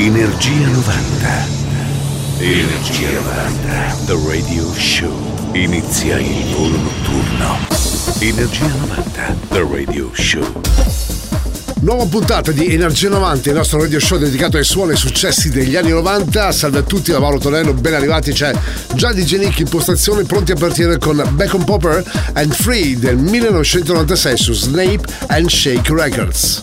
Energia 90. Energia 90. The Radio Show. Inizia il volo notturno. Energia 90. The Radio Show. Nuova puntata di Energia 90, il nostro radio show dedicato ai suoni e successi degli anni 90. Salve a tutti, da Mauro Tonello, ben arrivati. C'è già di Nick in postazione, pronti a partire con Back on Popper and Free del 1996 su Snape and Shake Records.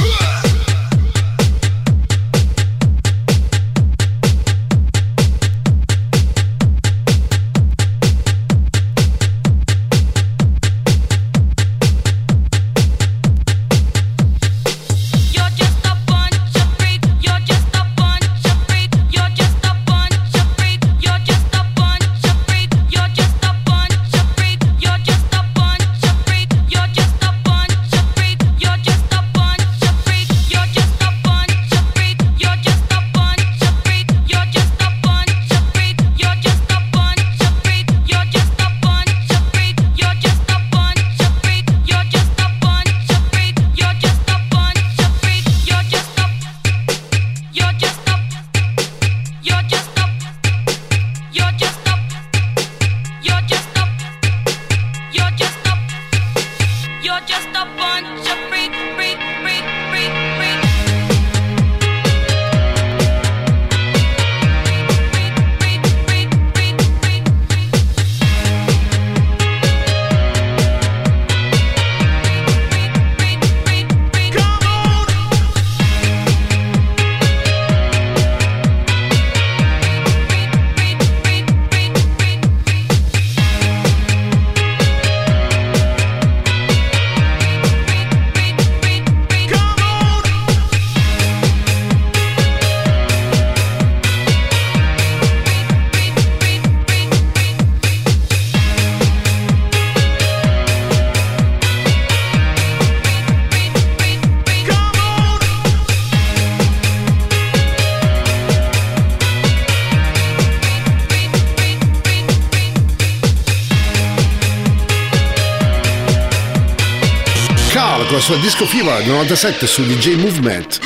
Sua Disco Fever 97 su DJ Movement.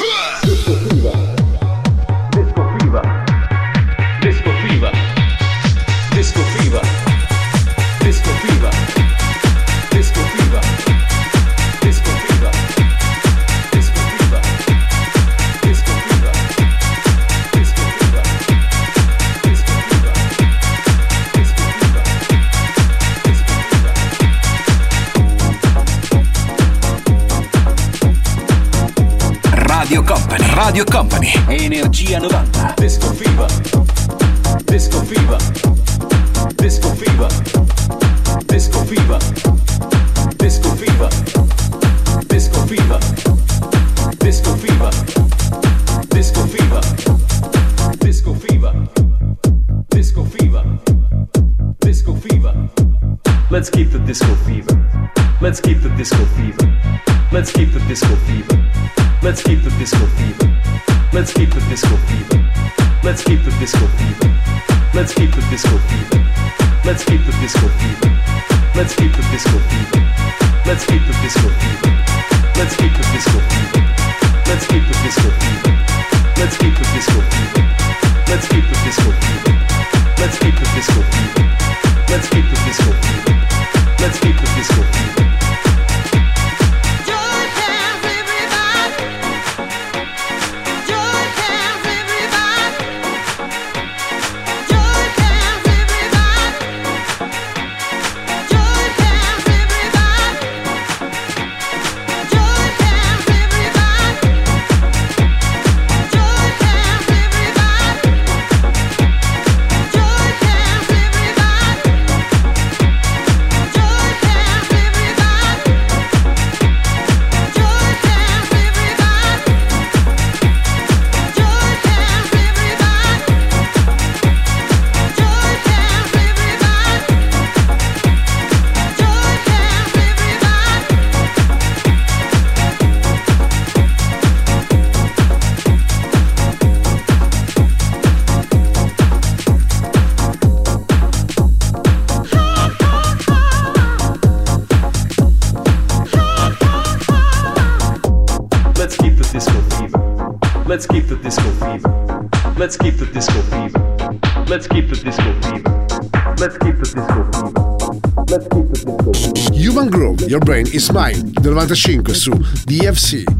Fever. Disco Fever. Disco Fever. Disco Fever. Disco Fever. Disco Fever. Disco Fever. Disco Fever. Let's keep the disco fever. Let's keep the disco fever. Let's keep the disco fever. Let's keep the disco fever. Let's keep the disco fever. Let's keep the disco fever. Let's keep the disco fever. Let's keep the disco fever. Let's keep the disco fever. Let's keep the disco fever. Let's keep the disco fever. Let's keep the disco fever. Let's keep the disco fever. Let's keep the disco fever. Let's keep the disco fever. Let's keep the disco fever. Your Brain is Mine, del 95 su DFC.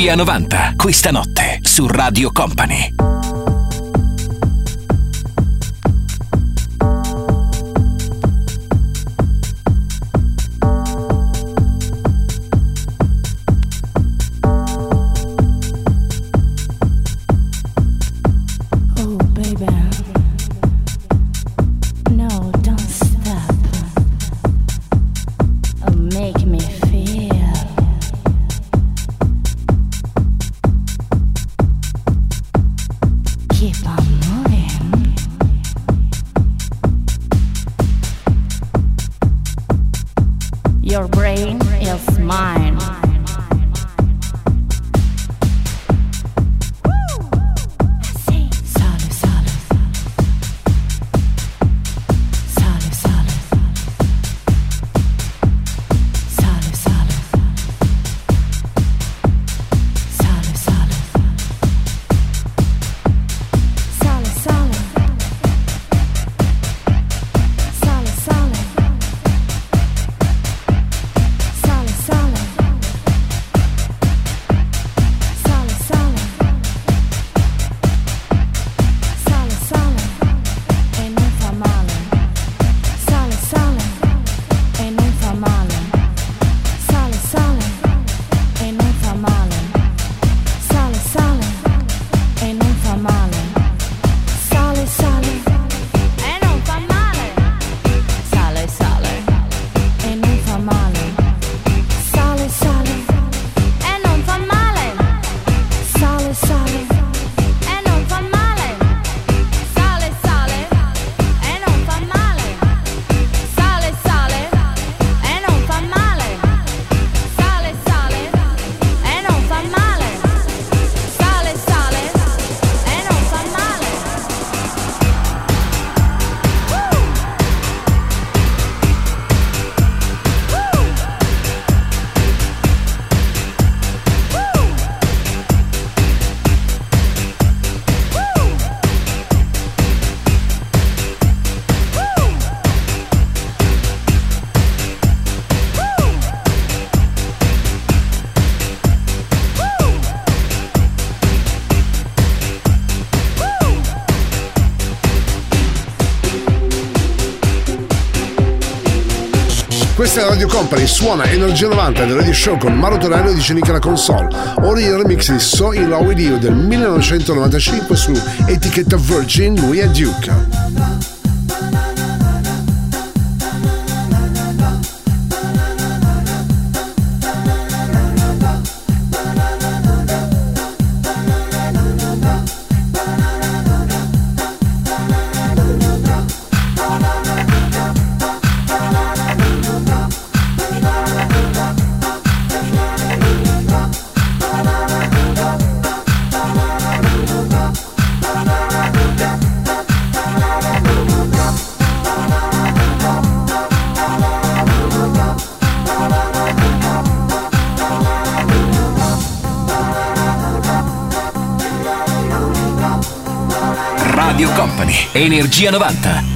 Energia 90, questa notte su Radio Company. Questa è Radio Company, suona Energia 90 del Radio Show con Maro Tonello e Dice Nicola Console. Ora il remix di So In Love With You del 1995 su etichetta Virgin, lui è Duke. Energia 90.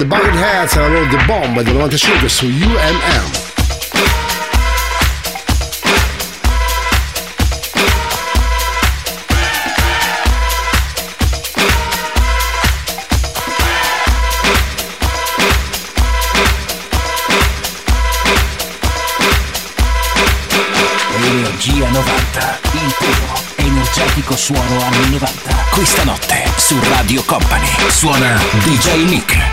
The Bucketheads e la loro The Bomb del 95 su UMM. Energia 90, il primo energetico suono anni 90. Questa notte su Radio Company suona DJ Nick.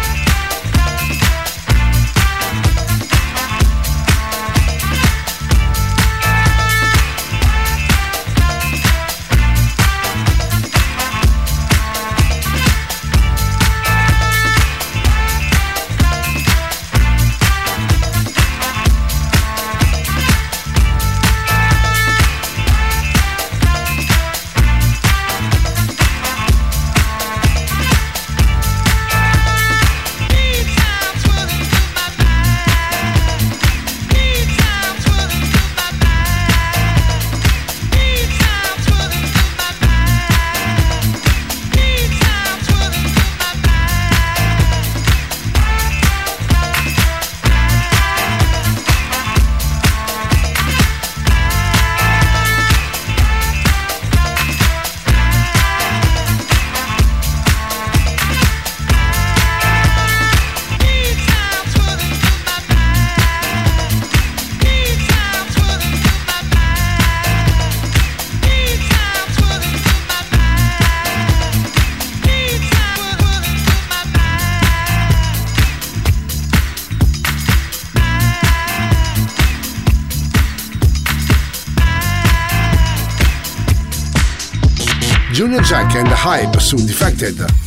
Jack and the Hype su Defected.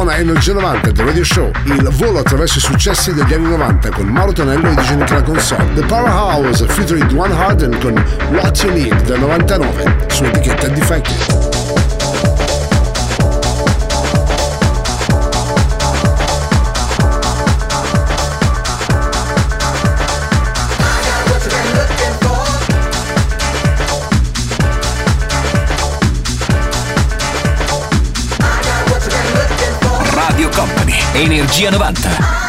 Suona Energia 90 del Radio Show, il volo attraverso i successi degli anni 90 con Mauro Tonello e Nick la console. The Powerhouse featuring One Harden con What You Need del 99 su etichetta Defected. Energia 90.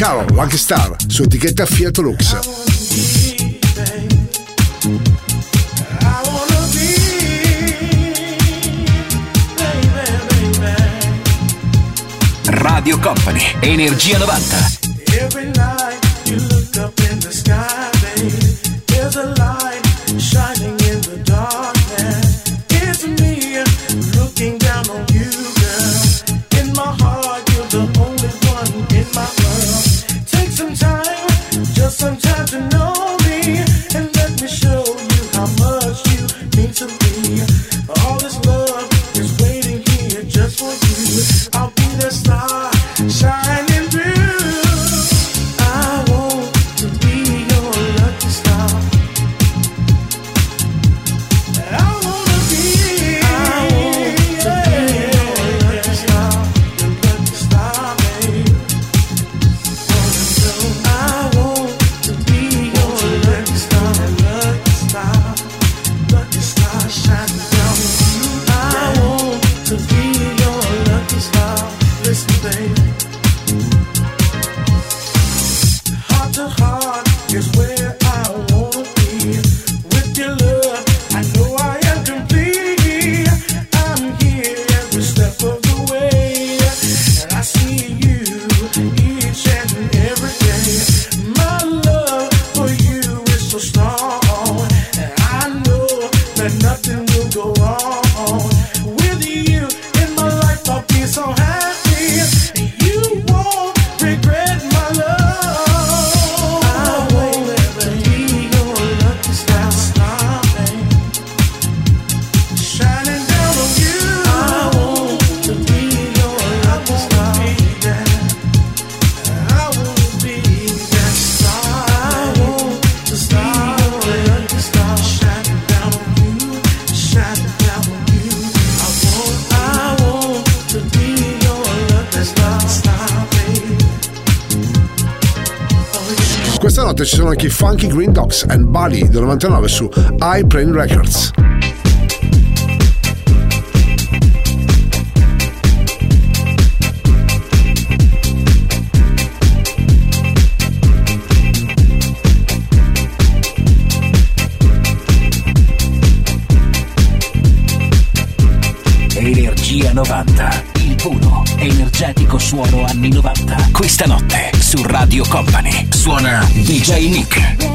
Carroll, Lucky Star, su etichetta Fiat Lux. Radio Company, Energia 90. Dogs and Bali del 99 su iPlane Records. Energia 90 90. Il puro, energetico suono anni 90. Questa notte su Radio Company suona DJ Nick.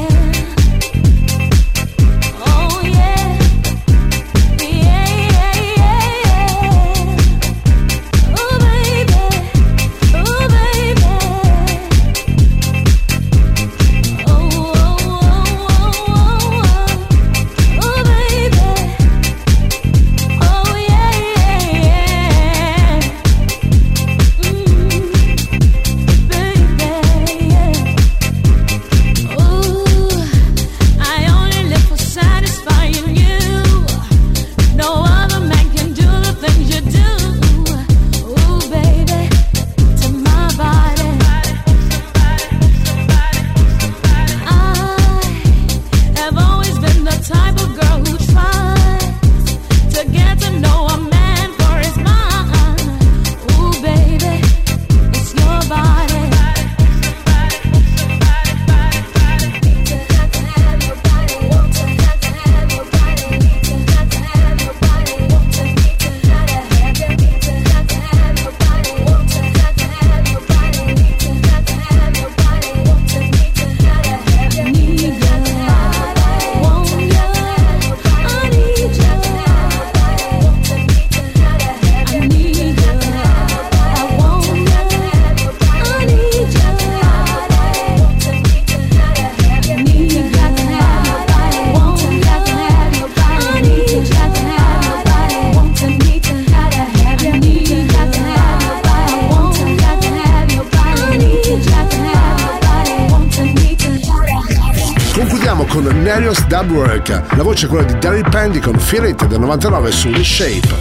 Voce è quella di Daryl Pandy con It del 99 su The Shape.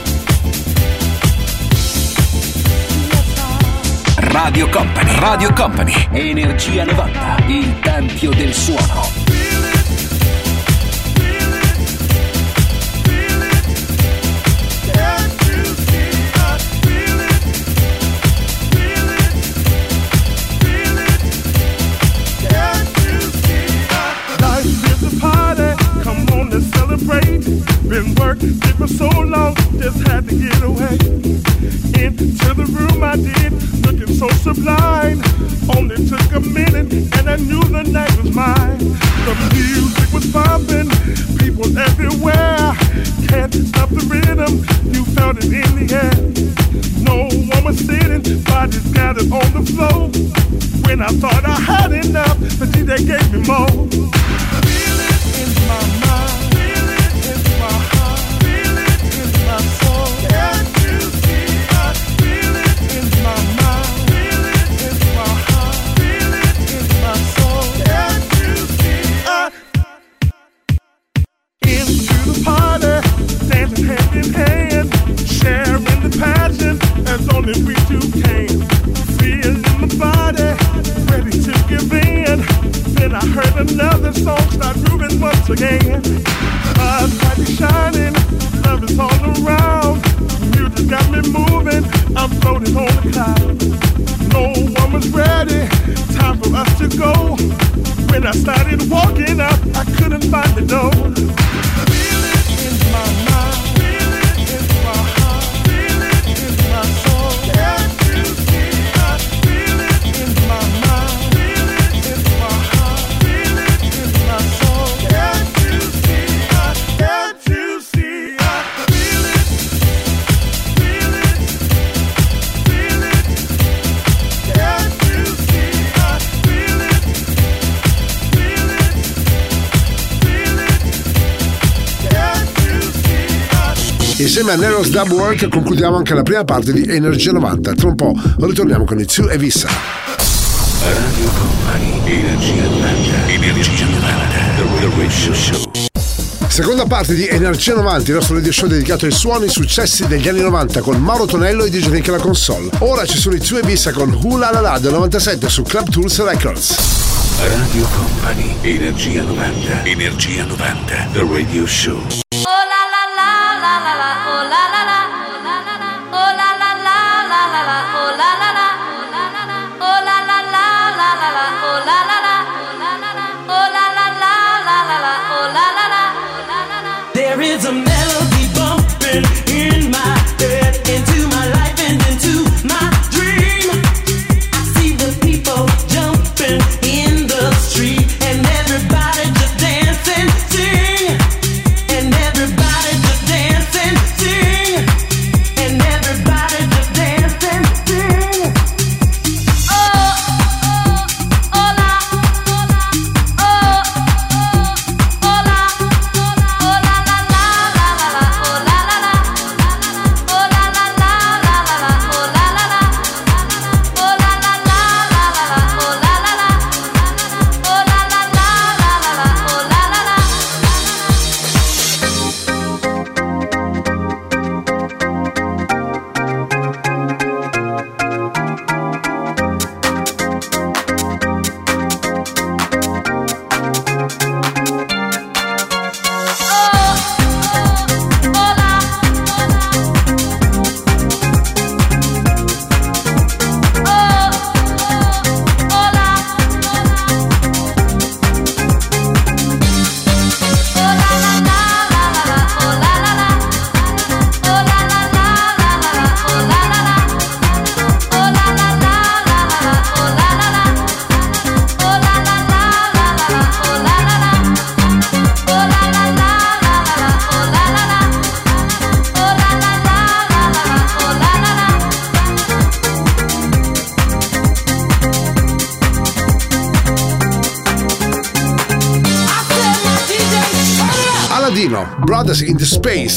Radio Company, Radio Company, Energia 90, il tempio del suono. Sublime. Only took a minute, and I knew the night was mine. The music was pumping, people everywhere. Can't stop the rhythm, you felt it in the air. No one was sitting, bodies gathered on the floor. When I thought I had enough, the DJ gave me more. Insieme a Neros Dub Work concludiamo anche la prima parte di Energia 90. Tra un po' ritorniamo con Itzu e Vissa. Radio Company, Energia 90, Energia 90, The Radio Show. Seconda parte di Energia 90, il nostro radio show dedicato ai suoni successi degli anni 90 con Mauro Tonello e DJ Nick la console. Ora ci sono i Zue Vissa con Hula La La del 97 su Club Tools Records. Radio Company, Energia 90, Energia 90, The Radio Show. There is a melody bumping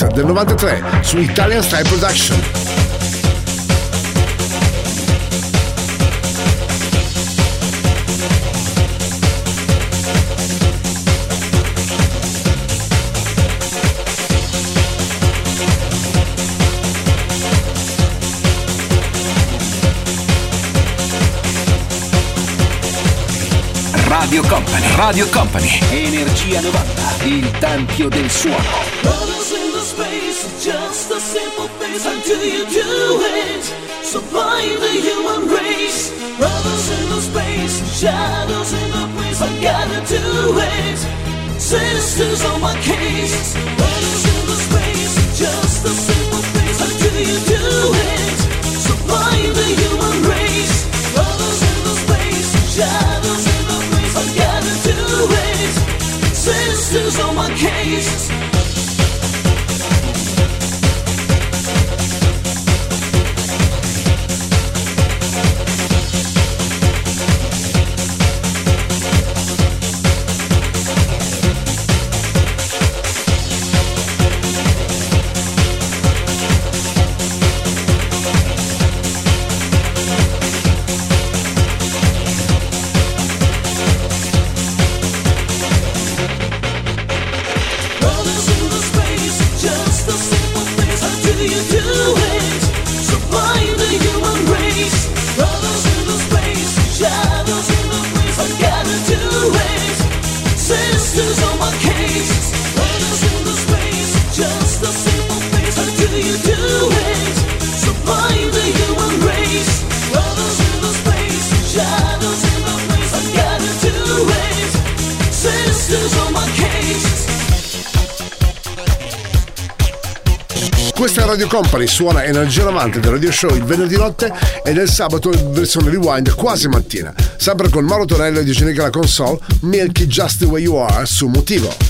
del 93 su Italian Style Production. Radio Company, Radio Company, Energia 90, il tempio del suono. Just a simple face, how do you do it? Supplying the human race. Brothers in the space, shadows in the place, I gotta do it. Sisters on my case. Brothers Company, suona Energia 90 del Radio Show il venerdì notte e del sabato in versione rewind quasi mattina. Sempre con Mauro Tonello Di Genica la console, Milky Just the Way You Are su Motivo.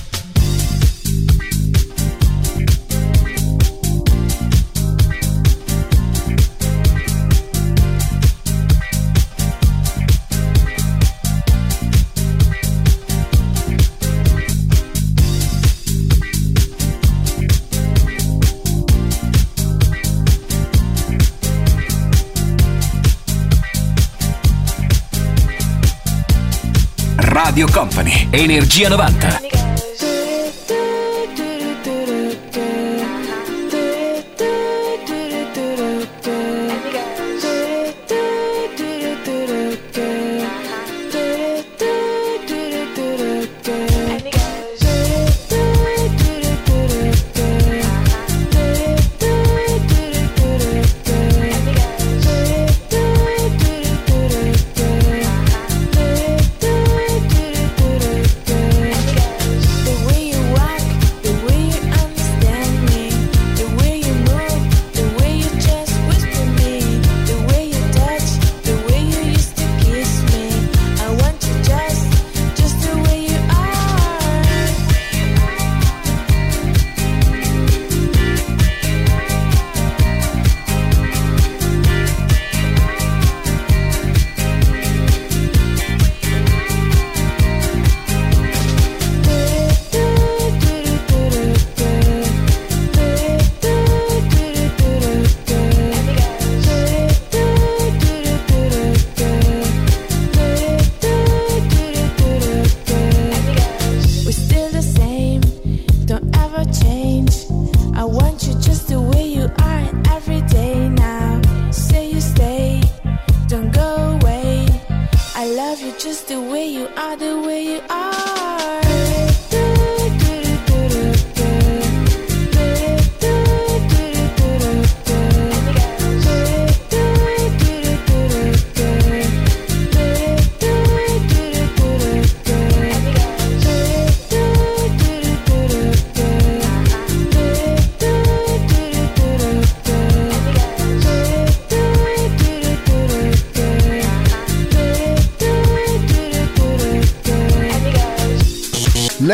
Energia 90.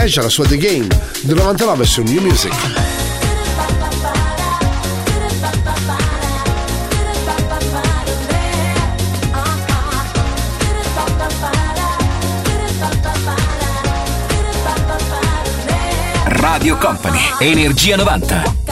Nash la sua The Game del 99 su New Music. Radio Company, Energia 90.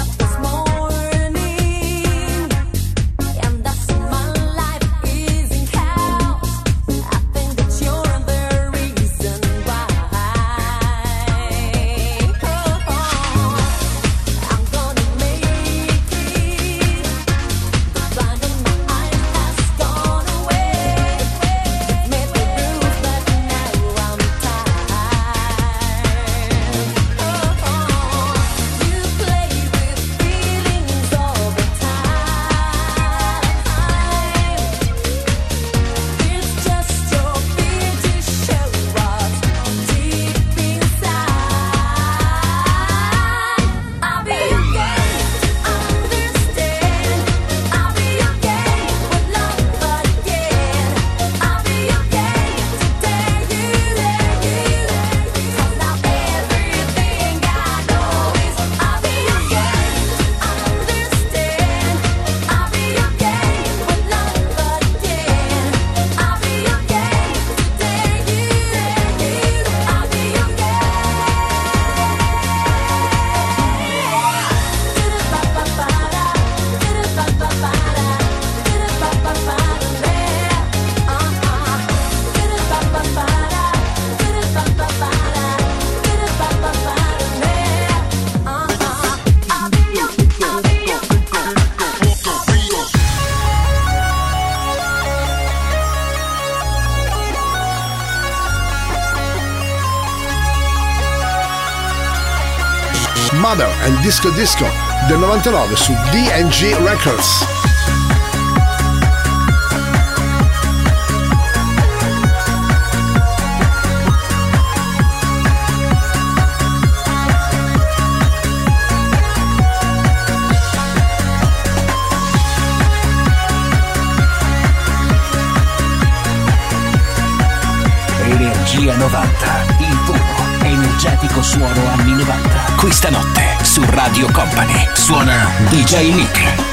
Disco Disco del 99 su DNG Records. Energia 90, il puro, energetico suono anni 90. Questa notte su Radio Company. Suona DJ Nick.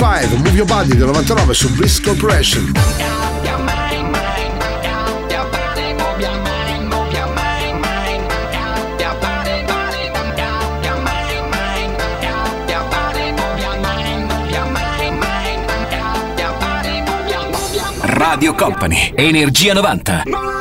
F65 Move Your Body del 99 su Bliss Corporation. Radio Company, Energia 90.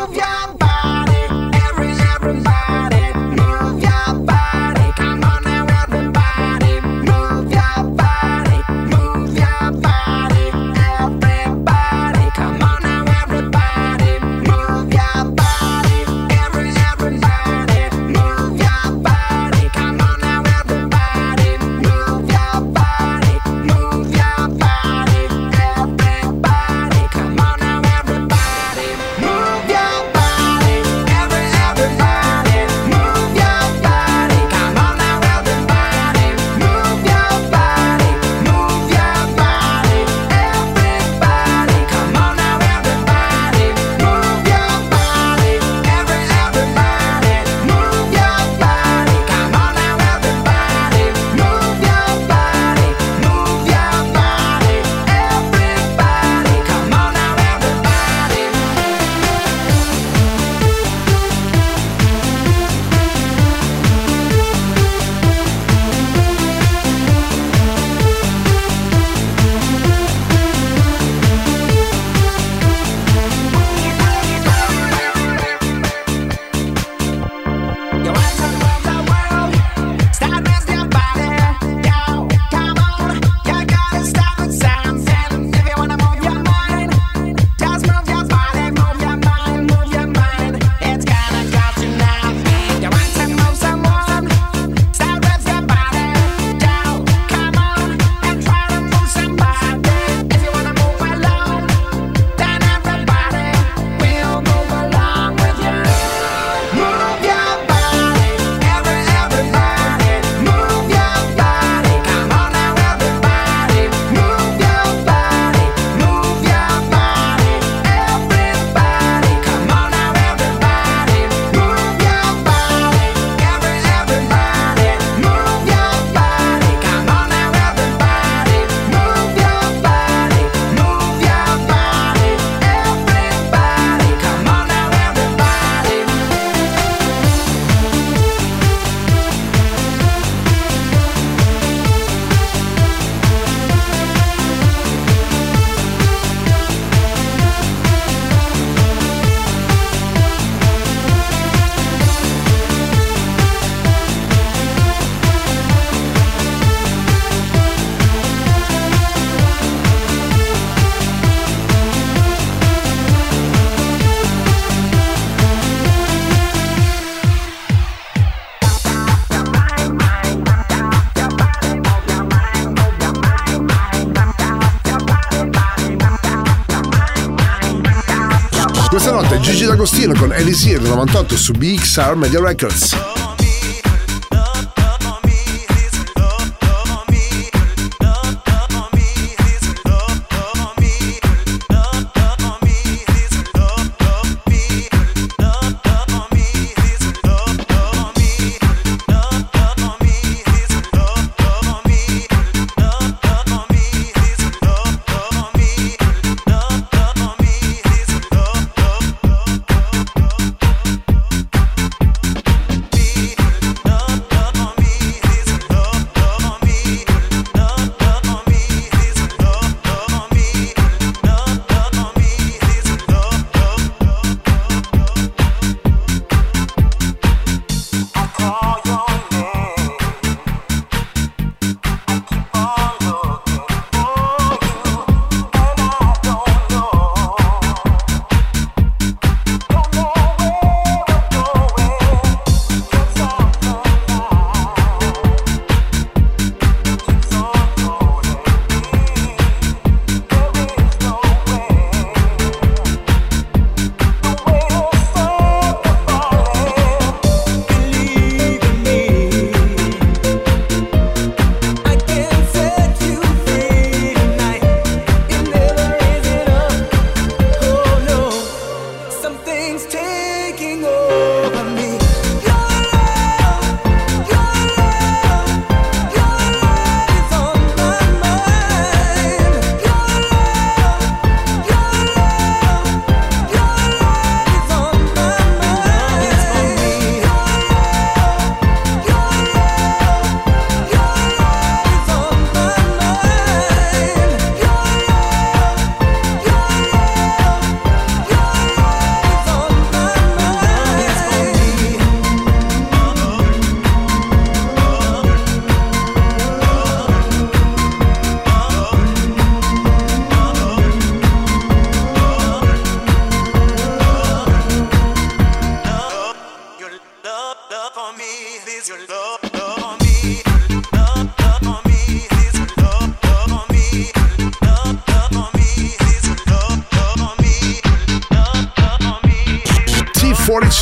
Elisir 98 su BXR Media Records.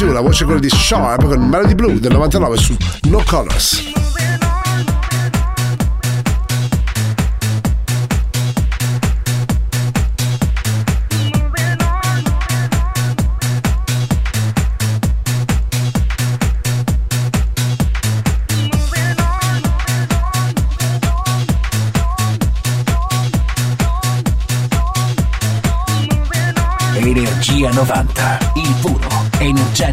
La voce quella di Sharp con Melody Blue del 99 su No Colors.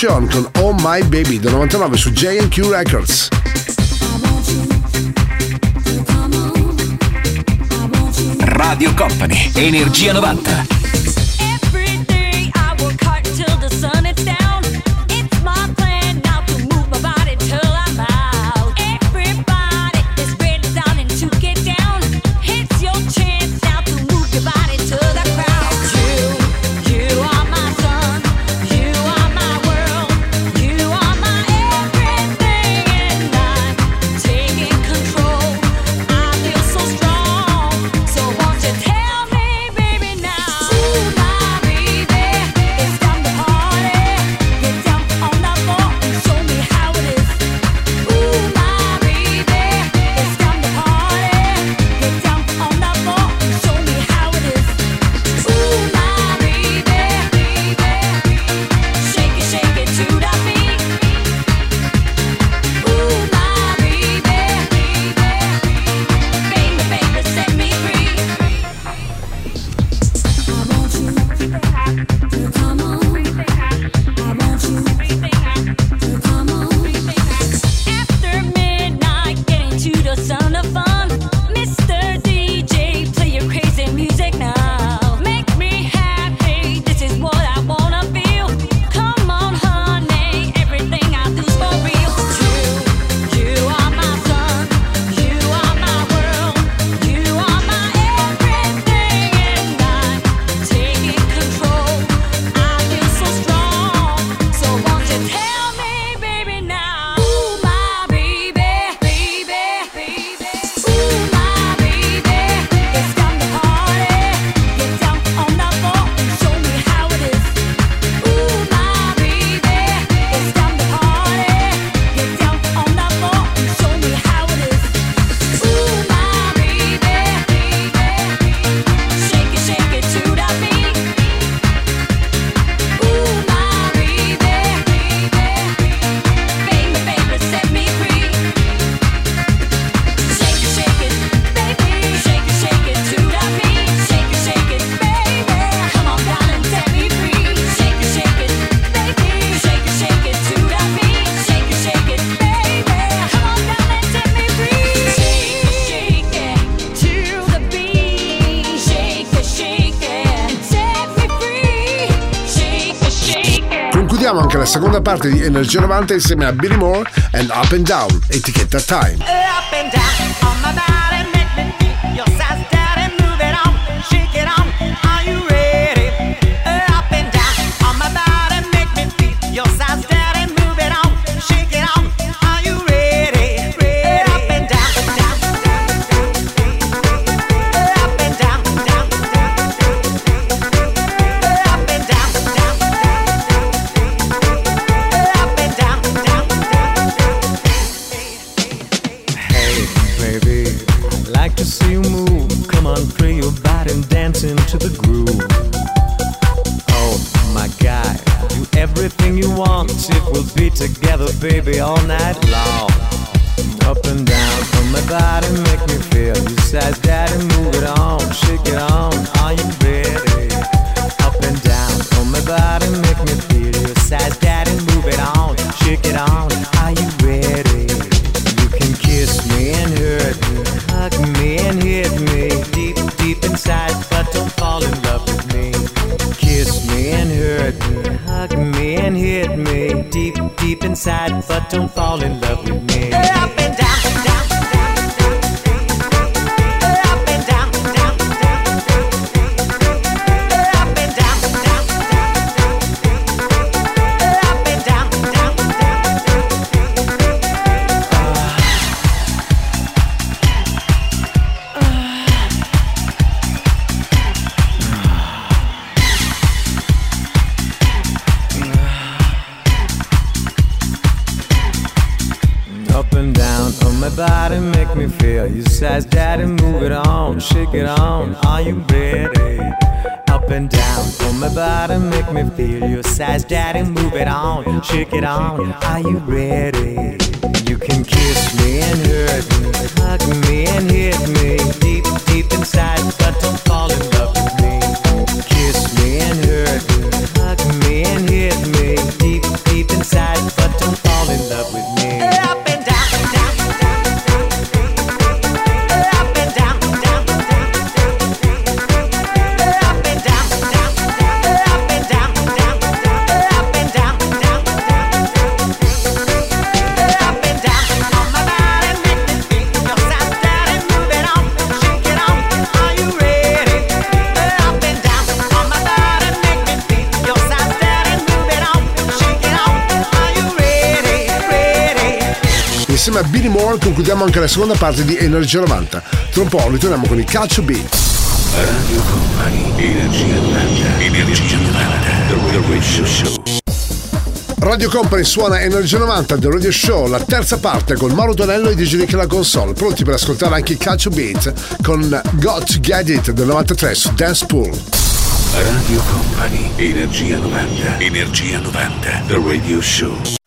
Sean con Oh My Baby del 99 su JQ Records. Radio Company, Energia 90. Parte di Energia 90 insieme a Billy Moore and Up and Down, etichetta Time. Up and down Moore concludiamo anche la seconda parte di Energia 90. Tra un po' ritorniamo con i Calcio Beat. Radio Company, Energia 90, Energia 90, The Radio Show. Radio Company suona Energia 90 The Radio Show, la terza parte con Mauro Tonello e DJ Nick la console, pronti per ascoltare anche i Calcio Beat con Got to Get It del 93 su Dance Pool. Radio Company, Energia 90, Energia 90, The Radio Show.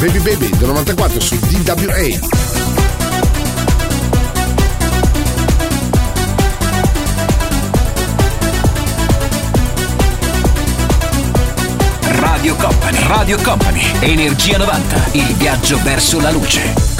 Baby Baby del 94 su DWA. Radio Company, Radio Company, Energia 90, il viaggio verso la luce.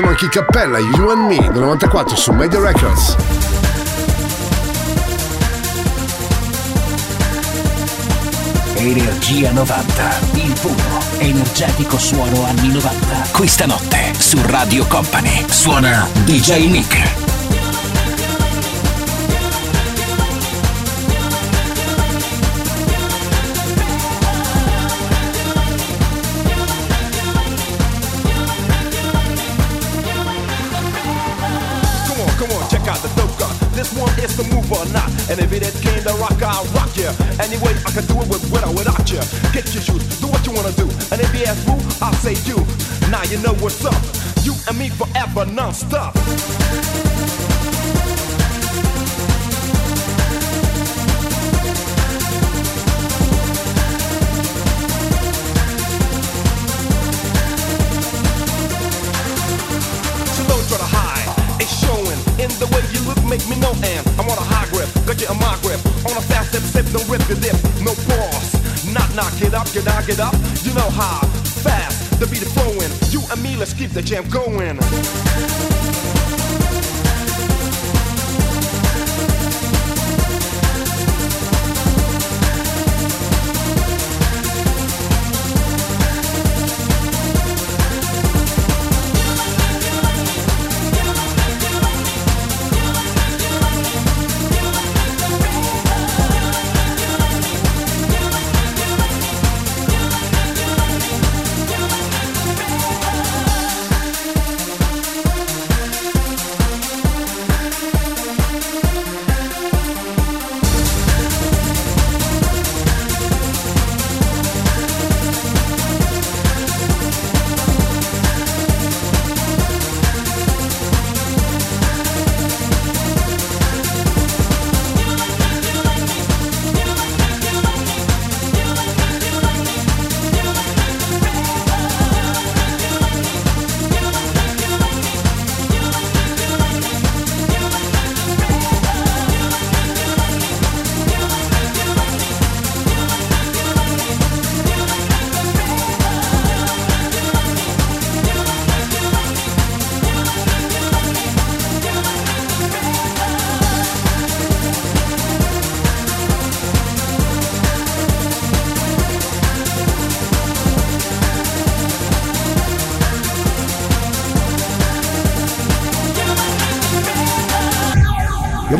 Questa notte ci sono anche i Cappella, You and Me, del 94 su Media Records. Energia 90, il puro, energetico suono anni 90. Questa notte su Radio Company suona DJ Nick. What's up. You and me forever, non-stop. In the way you look make me no and I want a high grip, got you a my grip. On a fast step, sip, no rip your lip, no pause. Knock, knock, get up, get down, get up. You know how fast the beat flowing. You and me, let's keep the jam going.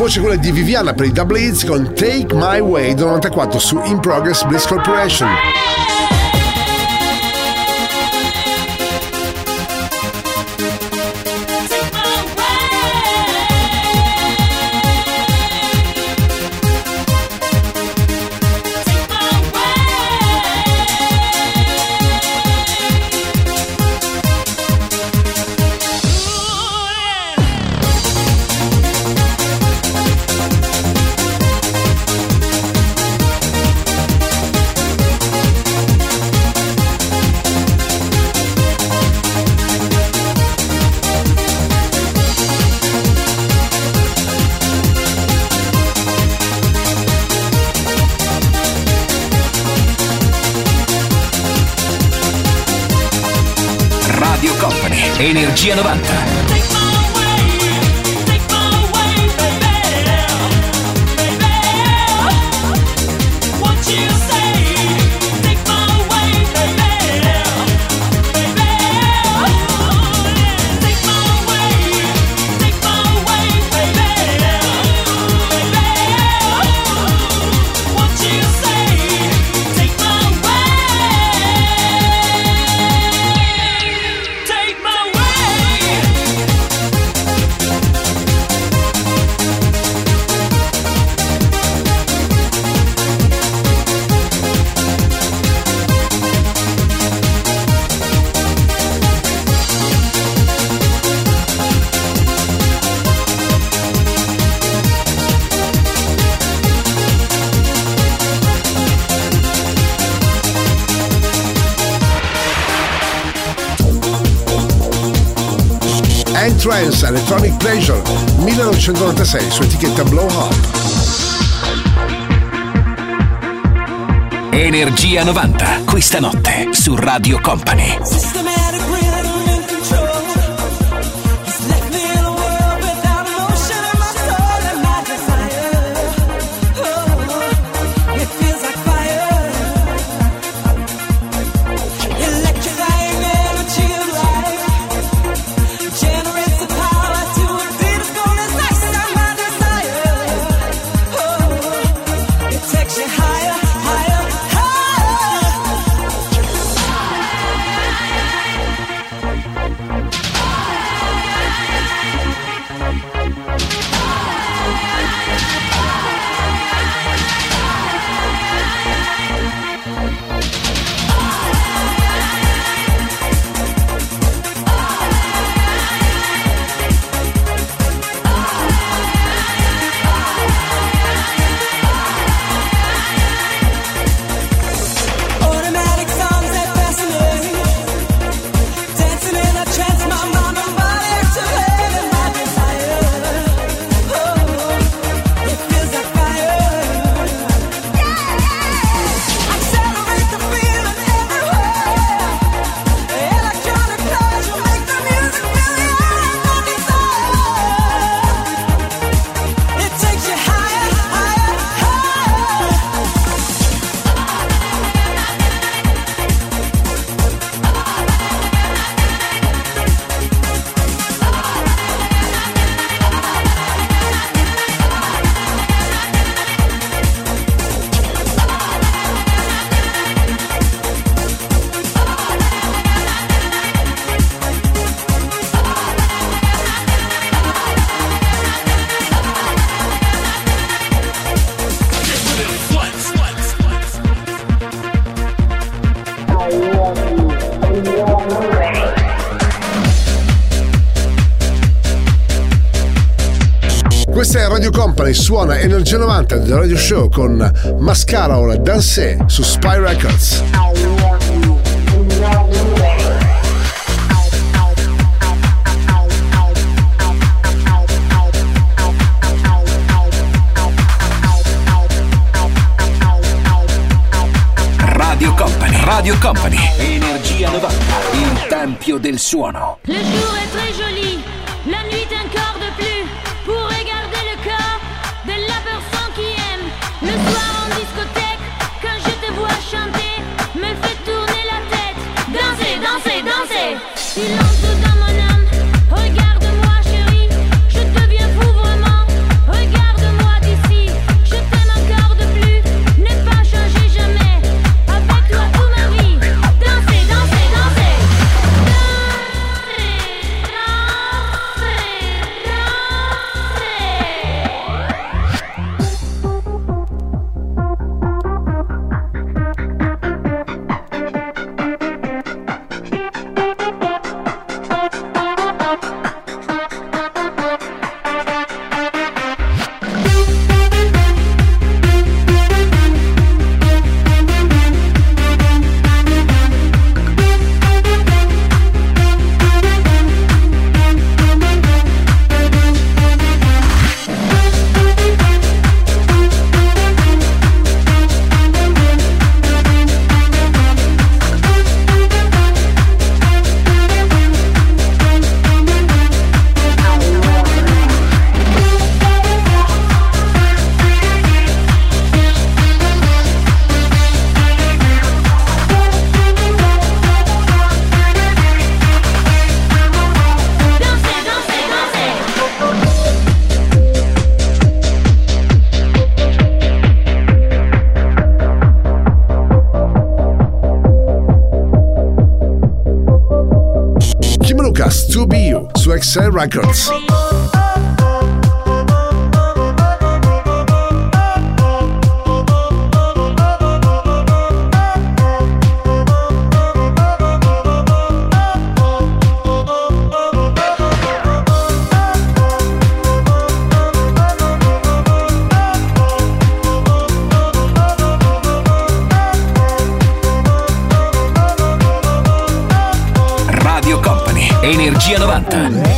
Voce quella di Viviana per i Double Hits con Take My Way 94 su In Progress Bliss Corporation. Energia 90. Electronic Pleasure 1996 su etichetta Blow Up. Energia 90, questa notte su Radio Company. e suona Energia 90 della Radio Show con Mascara o la Danse su Spy Records. Radio Company, Radio Company, Energia 90, il tempio del suono. Le jour est très joli. Capitol Records. Energia 90.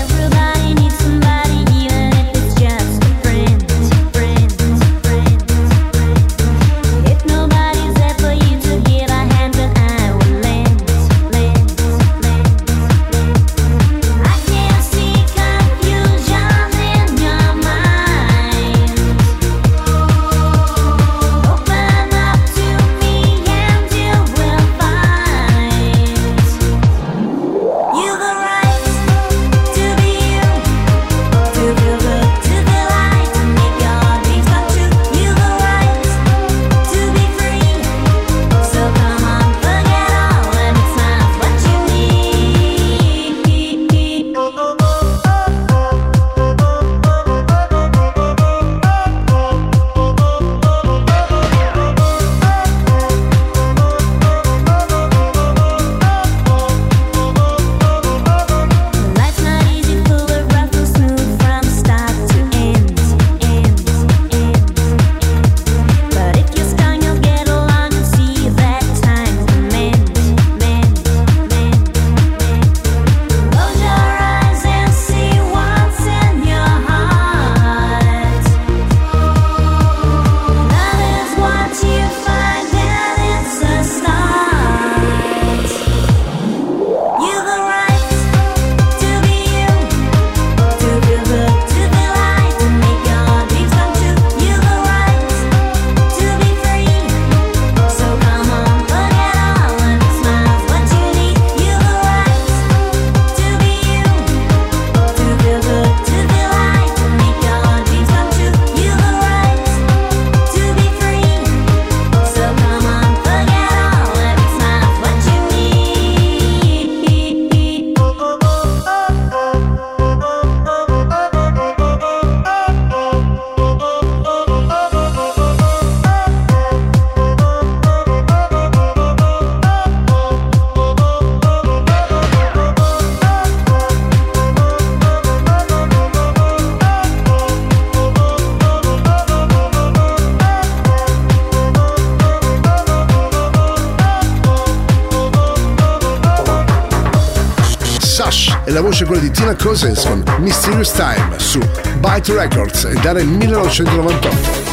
La voce è quella di Tina Cousins con Mysterious Time su Byte Records ed era il 1998.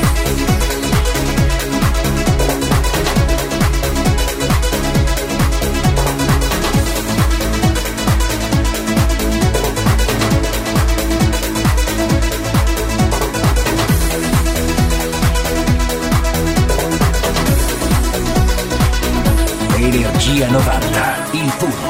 Energia 90, il puro,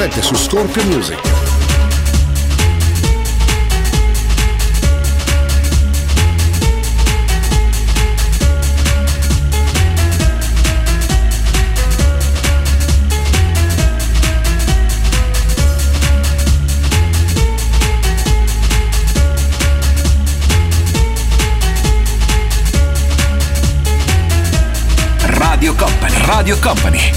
2017 su Scorpio Music.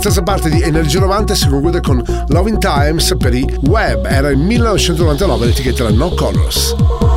Terza parte di Energia 90 si conclude con Loving Times per i Web, era il 1999 l'etichetta No Colors.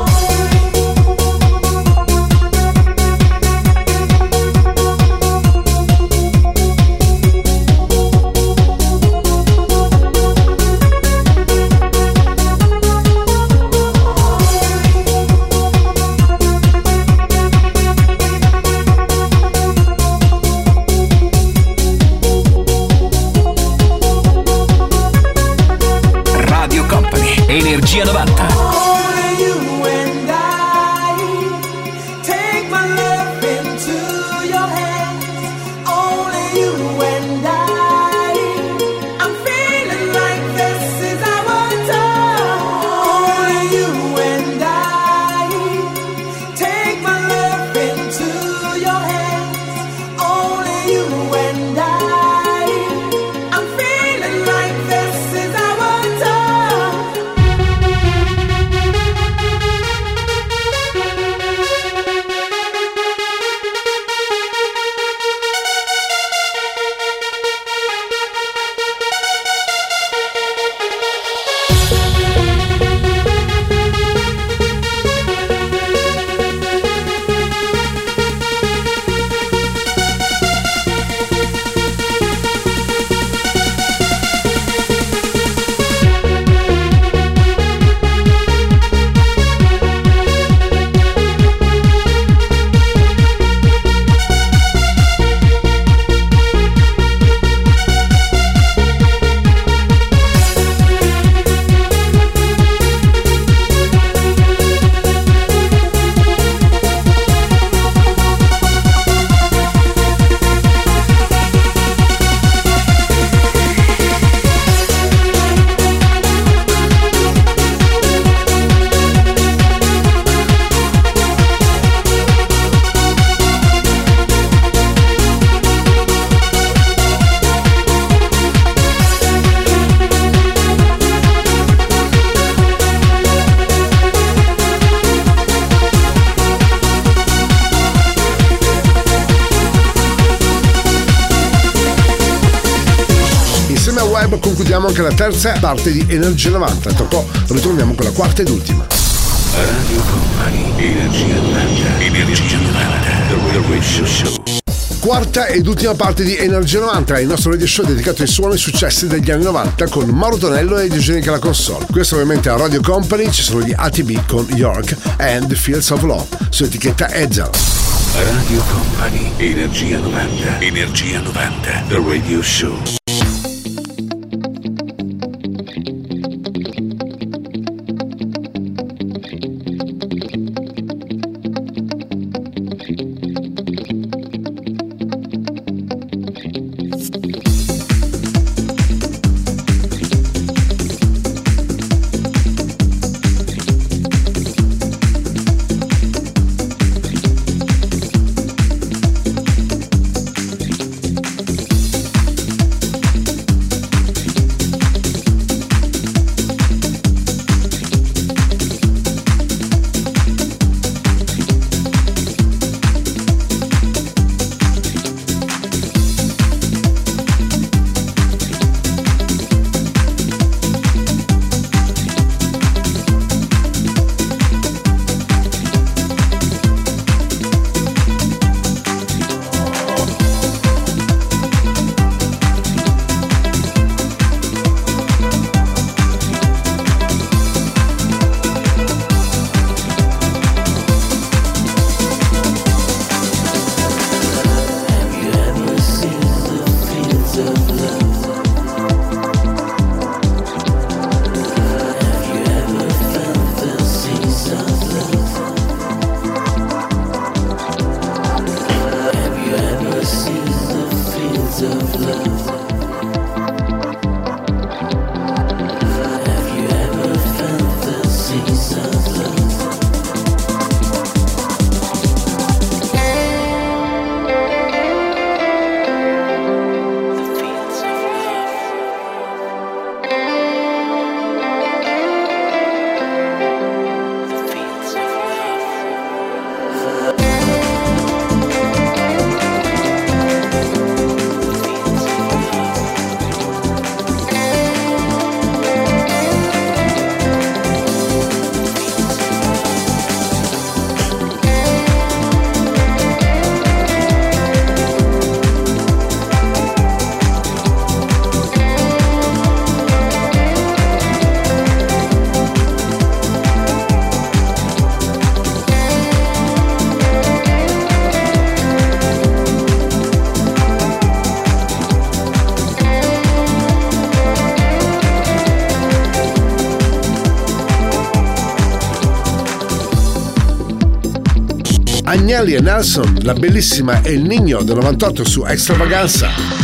Energia 90. Tra poco ritorniamo con la quarta ed ultima. Radio Company, Energia 90, Energia 90, The Radio Show. Quarta ed ultima parte di Energia 90, il nostro radio show dedicato ai suoni e successi degli anni 90 con Mauro Tonello e Eugenica la console. Questo ovviamente a Radio Company ci sono gli ATB con York and The Fields of Love su etichetta Ezel. Radio Company, Energia 90, Energia 90, The Radio Show. Agnelli e Nelson, la bellissima El Nino del 98 su Extravaganza.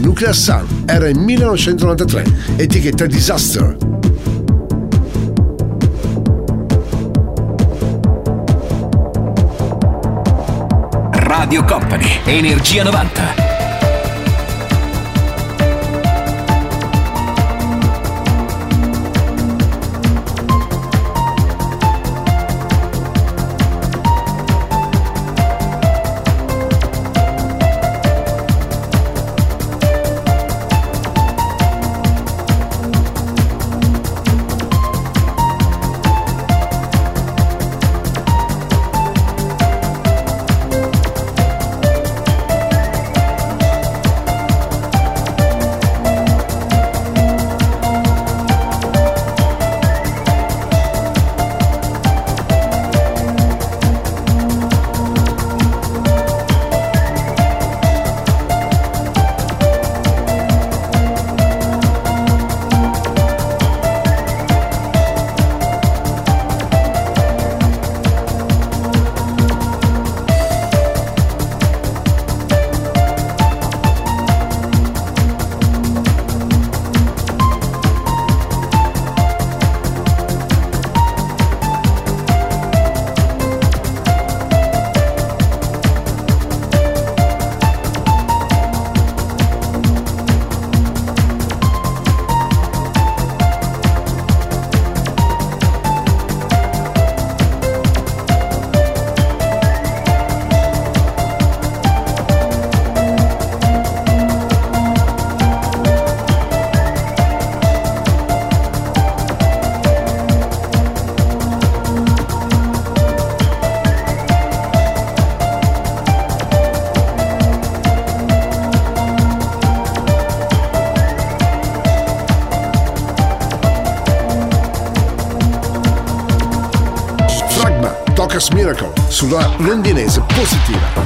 Nuclear Sun era il 1993, etichetta Disaster. Radio Company, Energia 90. Sulla londinese positiva.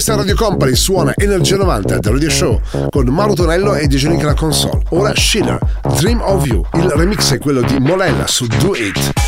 Questa Radio Company suona Energia 90 del Radio Show con Mauro Tonello e DJ Nick la console. Ora Schiller, Dream of You. Il remix è quello di Molella su Do It.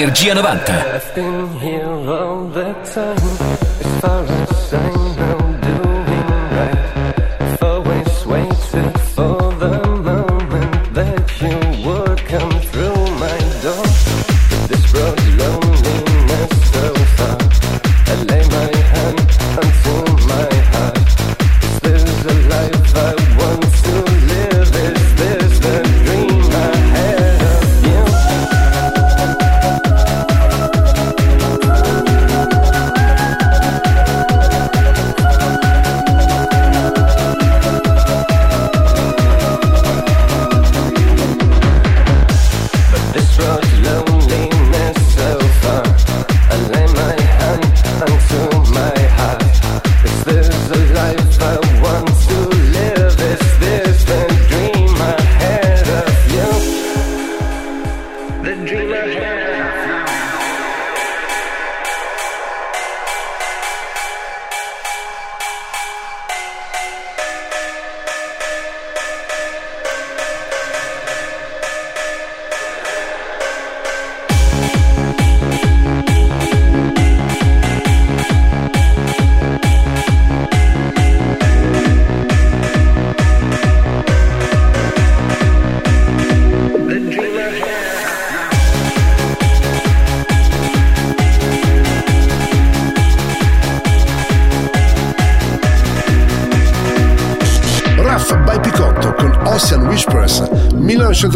Energia 90.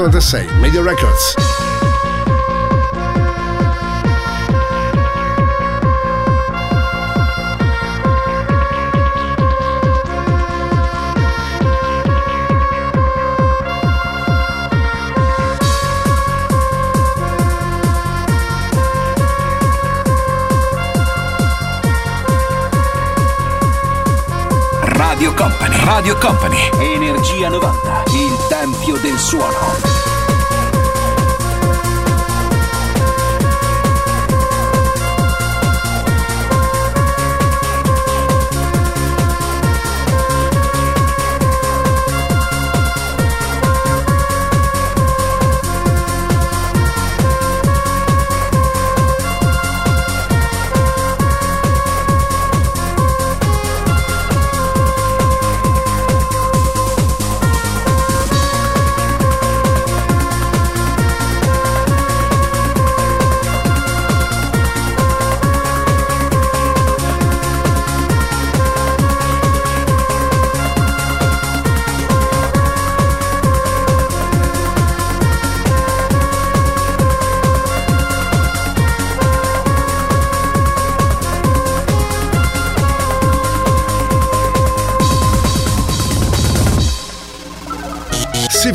1996, Media Records.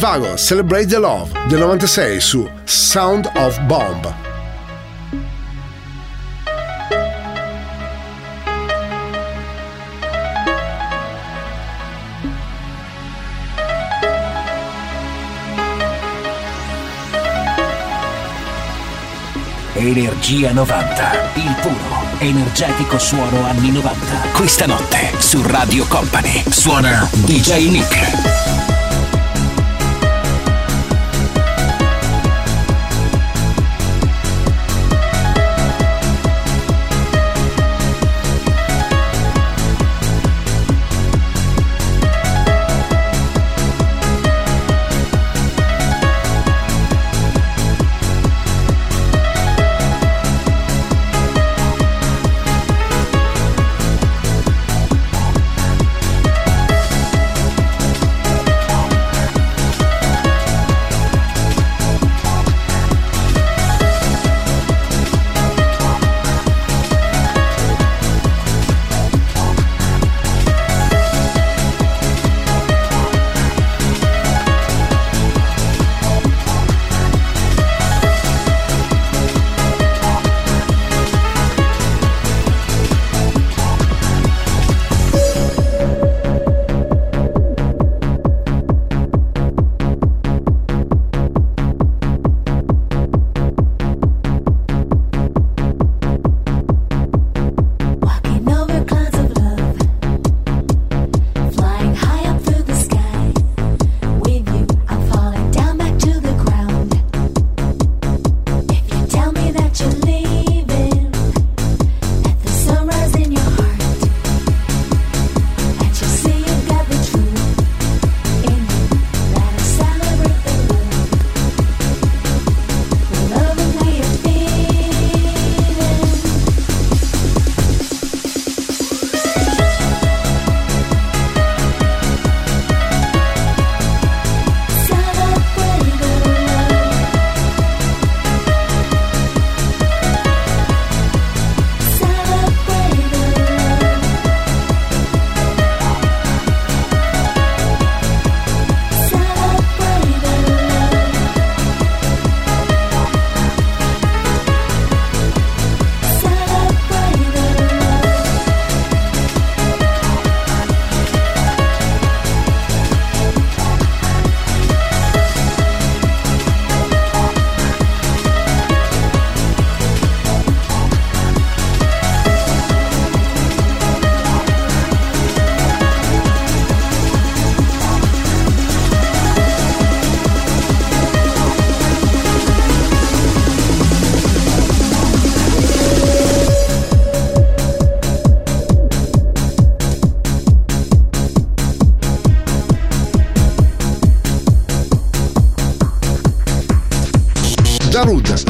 Sivago, Celebrate the Love del 96 su Sound of Bomb. Energia 90, il puro, energetico suono anni 90. Questa notte su Radio Company suona DJ Nick.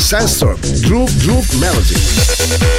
Sandstorm, Groove Groove Melody.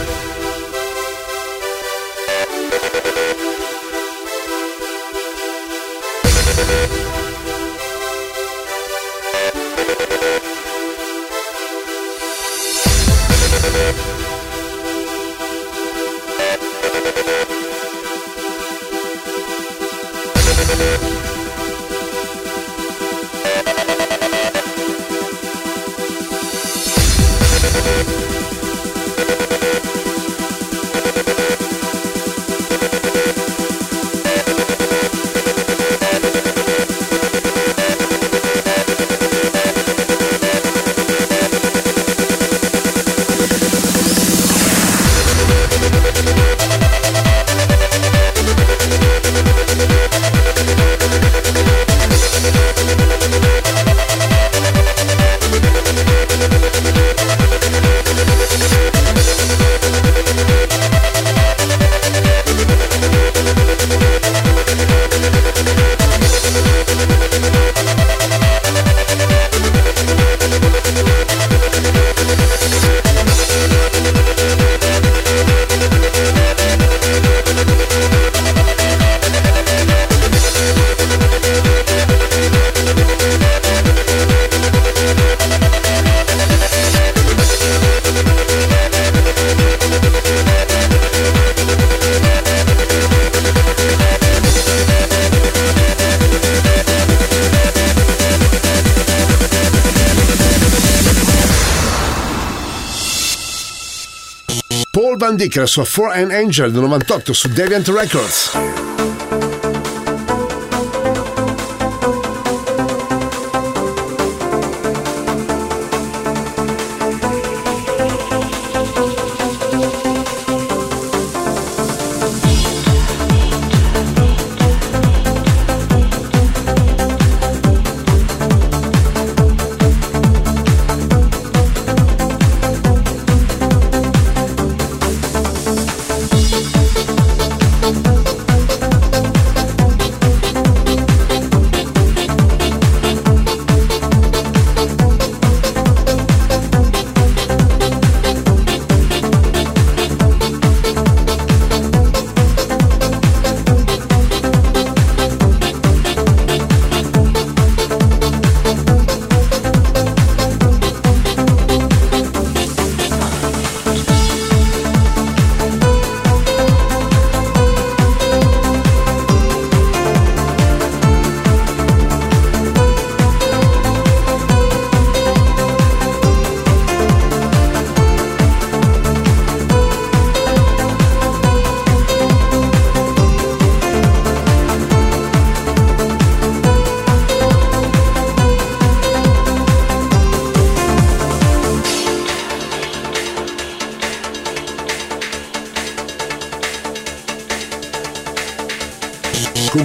Dyck la sua For an Angel del 98 su Deviant Records.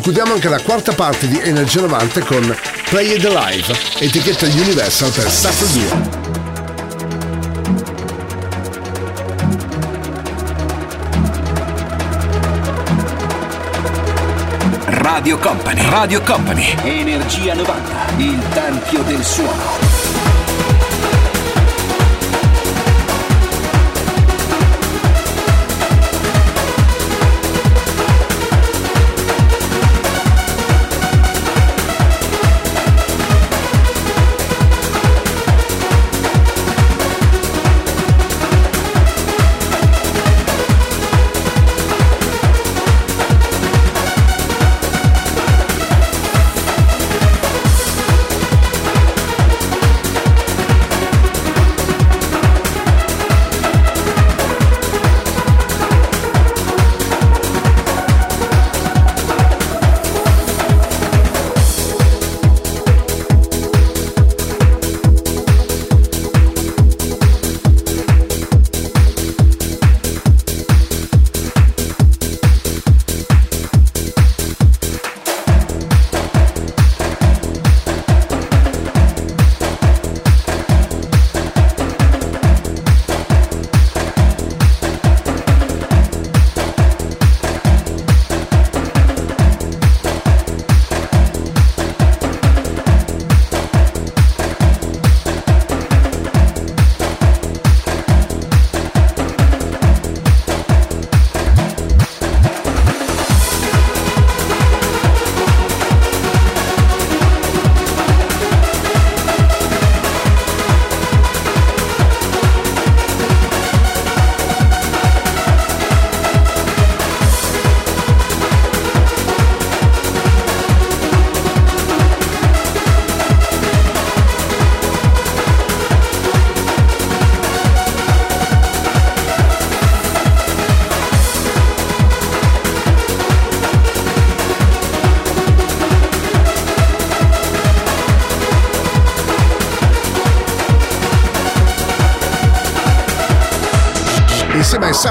Concludiamo anche la quarta parte di Energia 90 con Play It Alive, etichetta Universal per Saturday 2. Radio Company, Radio Company, Energia 90, il tempio del suono.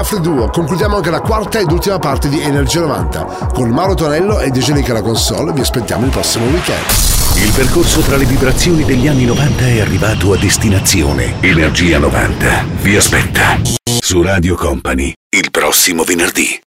Safri Duo concludiamo anche la quarta ed ultima parte di Energia 90. Con Mauro Tonello e Degenica la console vi aspettiamo il prossimo weekend. Il percorso tra le vibrazioni degli anni 90 è arrivato a destinazione. Energia 90 vi aspetta su Radio Company il prossimo venerdì.